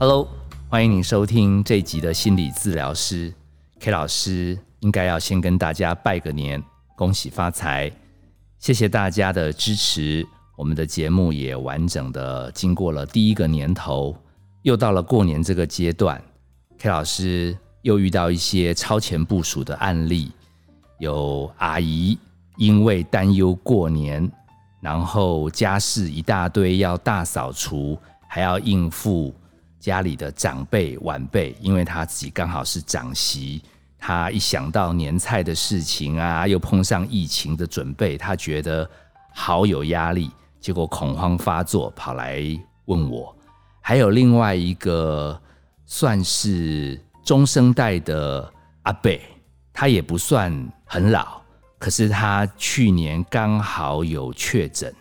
Hello，欢迎您收听这一集的心理治疗师 K 老师。应该要先跟大家拜个年，恭喜发财！谢谢大家的支持，我们的节目也完整的经过了第一个年头，又到了过年这个阶段，K 老师又遇到一些超前部署的案例，有阿姨因为担忧过年，然后家事一大堆要大扫除，还要应付。家里的长辈晚辈，因为他自己刚好是长媳，他一想到年菜的事情啊，又碰上疫情的准备，他觉得好有压力，结果恐慌发作，跑来问我。还有另外一个算是中生代的阿贝，他也不算很老，可是他去年刚好有确诊，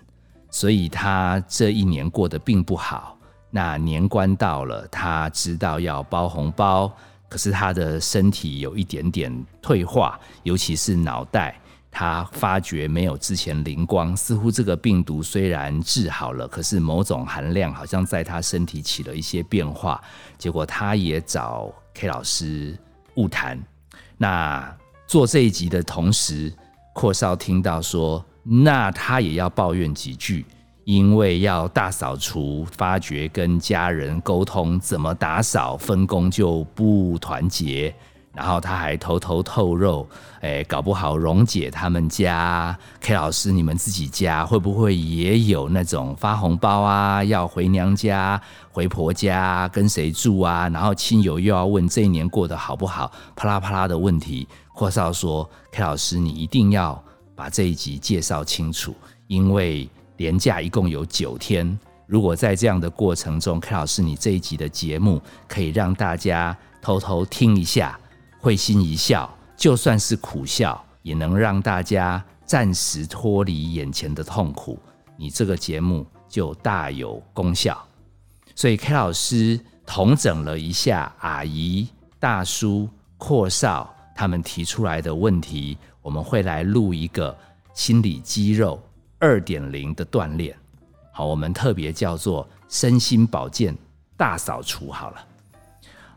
所以他这一年过得并不好。那年关到了，他知道要包红包，可是他的身体有一点点退化，尤其是脑袋，他发觉没有之前灵光，似乎这个病毒虽然治好了，可是某种含量好像在他身体起了一些变化，结果他也找 K 老师误谈。那做这一集的同时，阔少听到说，那他也要抱怨几句。因为要大扫除，发觉跟家人沟通怎么打扫分工就不团结，然后他还偷偷透露，哎，搞不好蓉姐他们家 K 老师你们自己家会不会也有那种发红包啊，要回娘家、回婆家跟谁住啊？然后亲友又要问这一年过得好不好，啪啦啪啦的问题。阔少说，K 老师你一定要把这一集介绍清楚，因为。年假一共有九天，如果在这样的过程中，K 老师，你这一集的节目可以让大家偷偷听一下，会心一笑，就算是苦笑，也能让大家暂时脱离眼前的痛苦，你这个节目就大有功效。所以 K 老师统整了一下阿姨、大叔、阔少他们提出来的问题，我们会来录一个心理肌肉。二点零的锻炼，好，我们特别叫做身心保健大扫除。好了，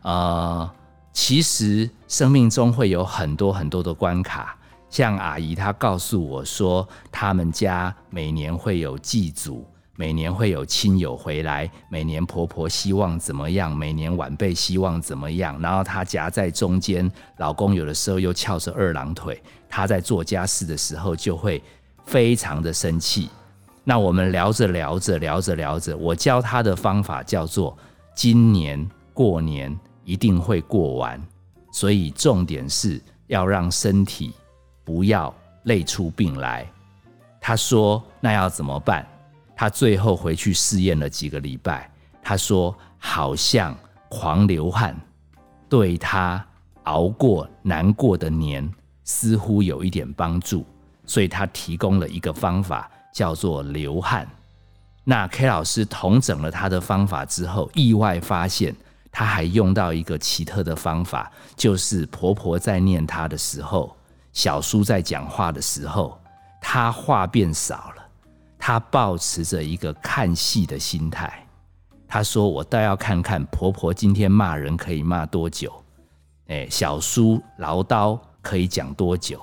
呃，其实生命中会有很多很多的关卡，像阿姨她告诉我说，他们家每年会有祭祖，每年会有亲友回来，每年婆婆希望怎么样，每年晚辈希望怎么样，然后她夹在中间，老公有的时候又翘着二郎腿，她在做家事的时候就会。非常的生气，那我们聊着聊着聊着聊着，我教他的方法叫做今年过年一定会过完，所以重点是要让身体不要累出病来。他说那要怎么办？他最后回去试验了几个礼拜，他说好像狂流汗对他熬过难过的年似乎有一点帮助。所以他提供了一个方法，叫做流汗。那 K 老师统整了他的方法之后，意外发现他还用到一个奇特的方法，就是婆婆在念他的时候，小叔在讲话的时候，他话变少了。他保持着一个看戏的心态。他说：“我倒要看看婆婆今天骂人可以骂多久，哎，小叔唠叨可以讲多久。”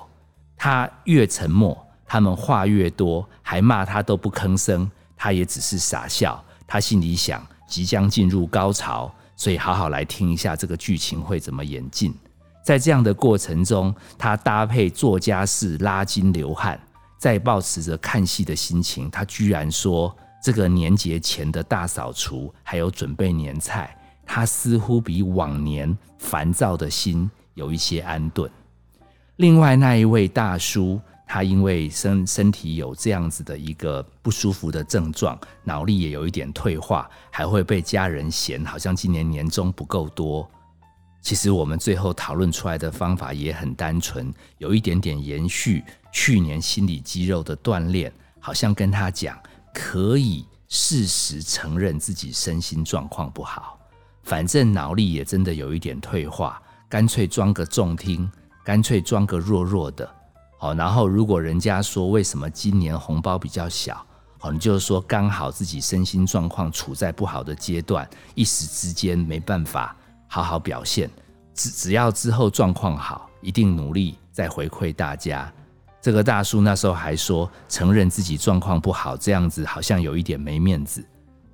他越沉默，他们话越多，还骂他都不吭声，他也只是傻笑。他心里想，即将进入高潮，所以好好来听一下这个剧情会怎么演进。在这样的过程中，他搭配作家式拉筋流汗，再保持着看戏的心情，他居然说这个年节前的大扫除还有准备年菜，他似乎比往年烦躁的心有一些安顿。另外那一位大叔，他因为身身体有这样子的一个不舒服的症状，脑力也有一点退化，还会被家人嫌，好像今年年终不够多。其实我们最后讨论出来的方法也很单纯，有一点点延续去年心理肌肉的锻炼，好像跟他讲，可以适时承认自己身心状况不好，反正脑力也真的有一点退化，干脆装个重听。干脆装个弱弱的，好，然后如果人家说为什么今年红包比较小，好，你就是说刚好自己身心状况处在不好的阶段，一时之间没办法好好表现。只只要之后状况好，一定努力再回馈大家。这个大叔那时候还说，承认自己状况不好，这样子好像有一点没面子。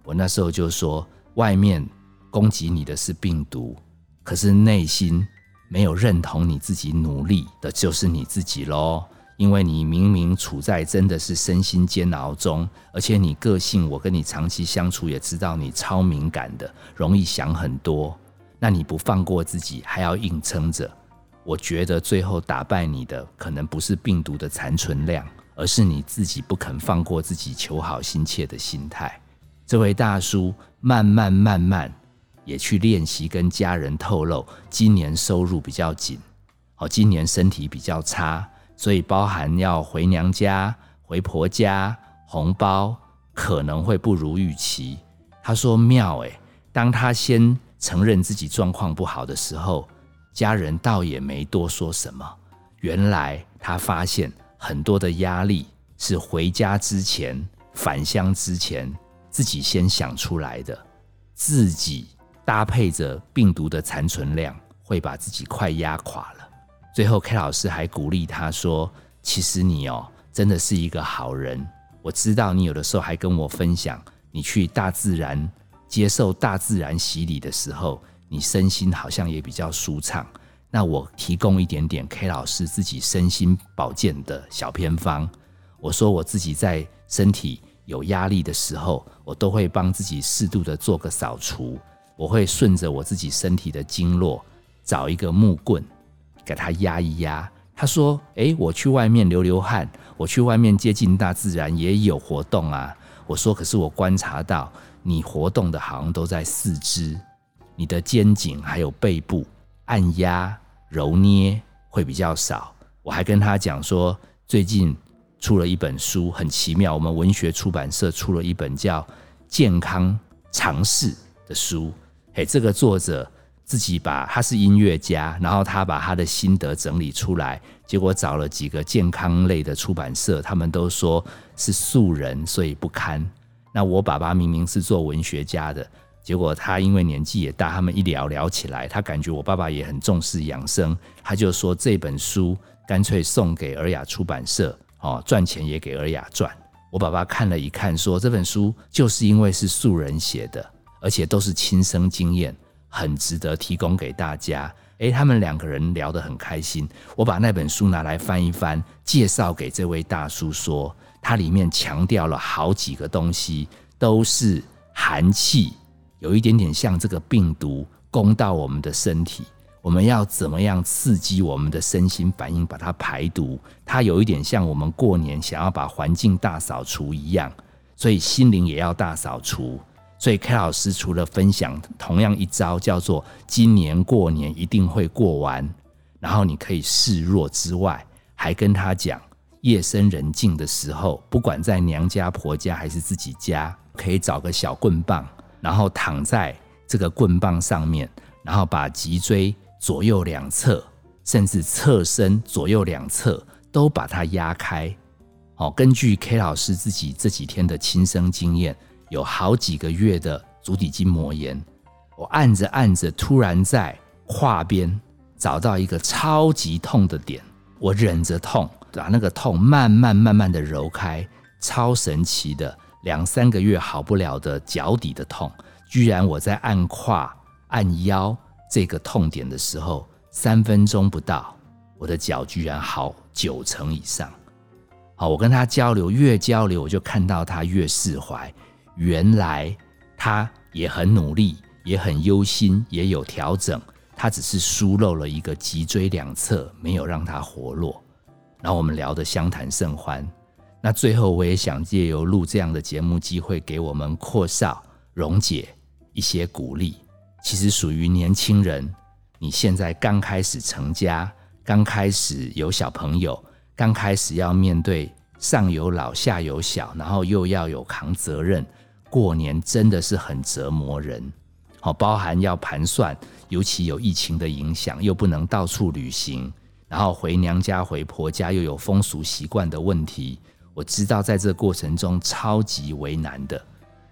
我那时候就说，外面攻击你的是病毒，可是内心没有认同你自己努力的，就是你自己喽。因为你明明处在真的是身心煎熬中，而且你个性，我跟你长期相处也知道你超敏感的，容易想很多。那你不放过自己，还要硬撑着，我觉得最后打败你的，可能不是病毒的残存量，而是你自己不肯放过自己求好心切的心态。这位大叔慢慢慢慢也去练习跟家人透露，今年收入比较紧，哦，今年身体比较差，所以包含要回娘家、回婆家，红包可能会不如预期。他说妙诶，当他先承认自己状况不好的时候，家人倒也没多说什么。原来他发现很多的压力是回家之前、返乡之前。自己先想出来的，自己搭配着病毒的残存量，会把自己快压垮了。最后，K 老师还鼓励他说：“其实你哦，真的是一个好人。我知道你有的时候还跟我分享，你去大自然接受大自然洗礼的时候，你身心好像也比较舒畅。那我提供一点点 K 老师自己身心保健的小偏方。我说我自己在身体。”有压力的时候，我都会帮自己适度的做个扫除。我会顺着我自己身体的经络，找一个木棍，给他压一压。他说：“诶，我去外面流流汗，我去外面接近大自然也有活动啊。”我说：“可是我观察到你活动的好像都在四肢，你的肩颈还有背部按压揉捏会比较少。”我还跟他讲说，最近。出了一本书，很奇妙。我们文学出版社出了一本叫《健康常识》的书。嘿，这个作者自己把他是音乐家，然后他把他的心得整理出来，结果找了几个健康类的出版社，他们都说是素人，所以不堪。那我爸爸明明是做文学家的，结果他因为年纪也大，他们一聊聊起来，他感觉我爸爸也很重视养生，他就说这本书干脆送给尔雅出版社。哦，赚钱也给尔雅赚。我爸爸看了一看，说这本书就是因为是素人写的，而且都是亲身经验，很值得提供给大家。诶，他们两个人聊得很开心。我把那本书拿来翻一翻，介绍给这位大叔说，它里面强调了好几个东西，都是寒气，有一点点像这个病毒攻到我们的身体。我们要怎么样刺激我们的身心反应，把它排毒？它有一点像我们过年想要把环境大扫除一样，所以心灵也要大扫除。所以 K 老师除了分享同样一招，叫做今年过年一定会过完，然后你可以示弱之外，还跟他讲，夜深人静的时候，不管在娘家、婆家还是自己家，可以找个小棍棒，然后躺在这个棍棒上面，然后把脊椎。左右两侧，甚至侧身左右两侧都把它压开。哦，根据 K 老师自己这几天的亲身经验，有好几个月的足底筋膜炎，我按着按着，突然在胯边找到一个超级痛的点，我忍着痛，把那个痛慢慢慢慢的揉开，超神奇的，两三个月好不了的脚底的痛，居然我在按胯按腰。这个痛点的时候，三分钟不到，我的脚居然好九成以上。好，我跟他交流，越交流我就看到他越释怀。原来他也很努力，也很忧心，也有调整。他只是疏漏了一个脊椎两侧，没有让他活络。然后我们聊得相谈甚欢。那最后我也想借由录这样的节目机会，给我们阔少、蓉姐一些鼓励。其实属于年轻人，你现在刚开始成家，刚开始有小朋友，刚开始要面对上有老下有小，然后又要有扛责任，过年真的是很折磨人。好，包含要盘算，尤其有疫情的影响，又不能到处旅行，然后回娘家回婆家又有风俗习惯的问题，我知道在这过程中超级为难的。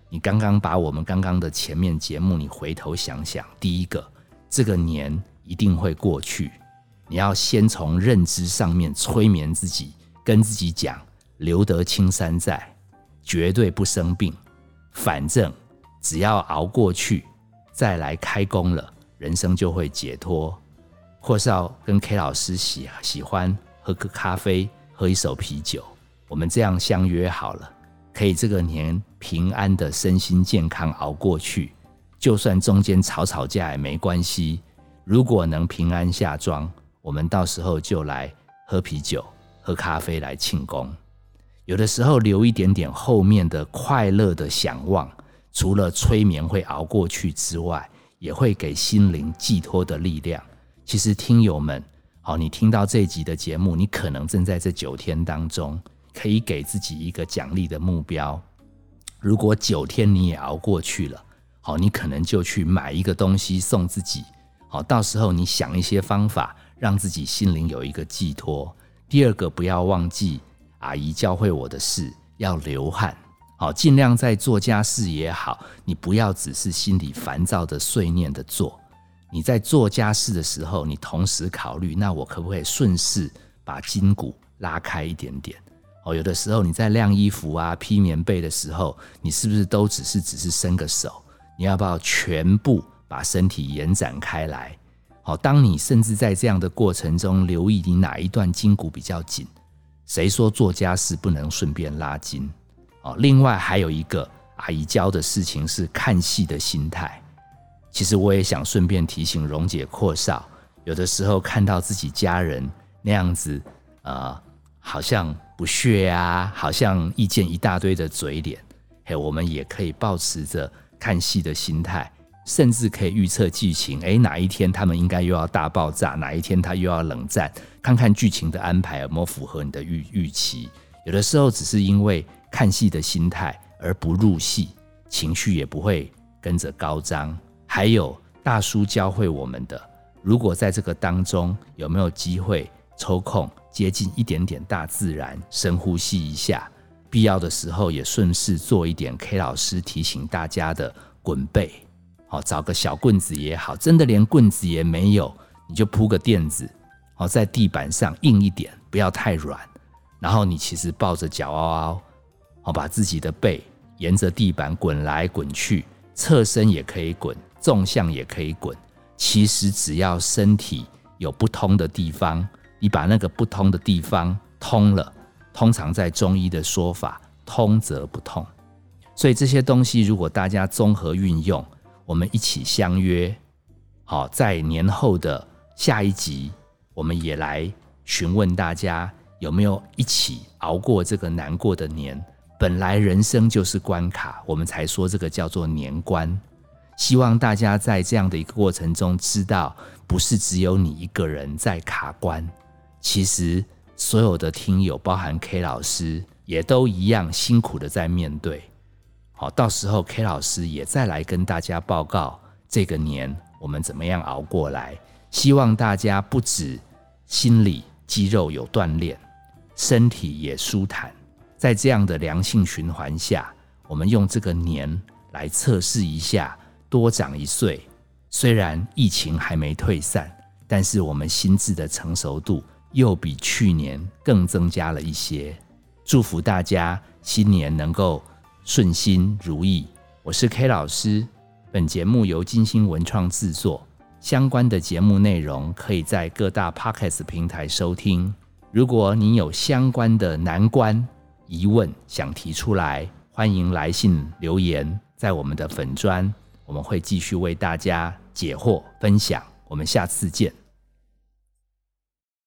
你刚刚把我们刚刚的前面节目，你回头想想，第一个，这个年一定会过去。你要先从认知上面催眠自己，跟自己讲：留得青山在，绝对不生病。反正只要熬过去，再来开工了，人生就会解脱。或是要跟 K 老师喜喜欢喝个咖啡，喝一手啤酒，我们这样相约好了，可以这个年平安的身心健康熬过去，就算中间吵吵架也没关系。如果能平安下庄，我们到时候就来喝啤酒、喝咖啡来庆功。有的时候留一点点后面的快乐的想望，除了催眠会熬过去之外，也会给心灵寄托的力量。其实，听友们，好，你听到这集的节目，你可能正在这九天当中，可以给自己一个奖励的目标。如果九天你也熬过去了，好，你可能就去买一个东西送自己。好，到时候你想一些方法，让自己心灵有一个寄托。第二个，不要忘记阿姨教会我的事，要流汗。好，尽量在做家事也好，你不要只是心里烦躁的碎念的做。你在做家事的时候，你同时考虑，那我可不可以顺势把筋骨拉开一点点？哦，有的时候你在晾衣服啊、披棉被的时候，你是不是都只是只是伸个手？你要不要全部把身体延展开来？好，当你甚至在这样的过程中留意你哪一段筋骨比较紧，谁说做家事不能顺便拉筋？哦，另外还有一个阿姨教的事情是看戏的心态。其实我也想顺便提醒蓉姐阔少，有的时候看到自己家人那样子，呃，好像不屑啊，好像意见一大堆的嘴脸，嘿，我们也可以保持着看戏的心态，甚至可以预测剧情，诶，哪一天他们应该又要大爆炸，哪一天他又要冷战，看看剧情的安排有没有符合你的预预期。有的时候只是因为看戏的心态而不入戏，情绪也不会跟着高涨。还有大叔教会我们的，如果在这个当中有没有机会抽空接近一点点大自然，深呼吸一下，必要的时候也顺势做一点 K 老师提醒大家的滚背，好，找个小棍子也好，真的连棍子也没有，你就铺个垫子，好，在地板上硬一点，不要太软，然后你其实抱着脚凹凹，好，把自己的背沿着地板滚来滚去，侧身也可以滚。纵向也可以滚，其实只要身体有不通的地方，你把那个不通的地方通了，通常在中医的说法，通则不痛。所以这些东西如果大家综合运用，我们一起相约，好，在年后的下一集，我们也来询问大家有没有一起熬过这个难过的年。本来人生就是关卡，我们才说这个叫做年关。希望大家在这样的一个过程中，知道不是只有你一个人在卡关，其实所有的听友，包含 K 老师，也都一样辛苦的在面对。好，到时候 K 老师也再来跟大家报告这个年我们怎么样熬过来。希望大家不止心理肌肉有锻炼，身体也舒坦。在这样的良性循环下，我们用这个年来测试一下。多长一岁，虽然疫情还没退散，但是我们心智的成熟度又比去年更增加了一些。祝福大家新年能够顺心如意。我是 K 老师，本节目由金星文创制作，相关的节目内容可以在各大 Podcast 平台收听。如果你有相关的难关疑问想提出来，欢迎来信留言，在我们的粉砖。我们会继续为大家解惑分享，我们下次见。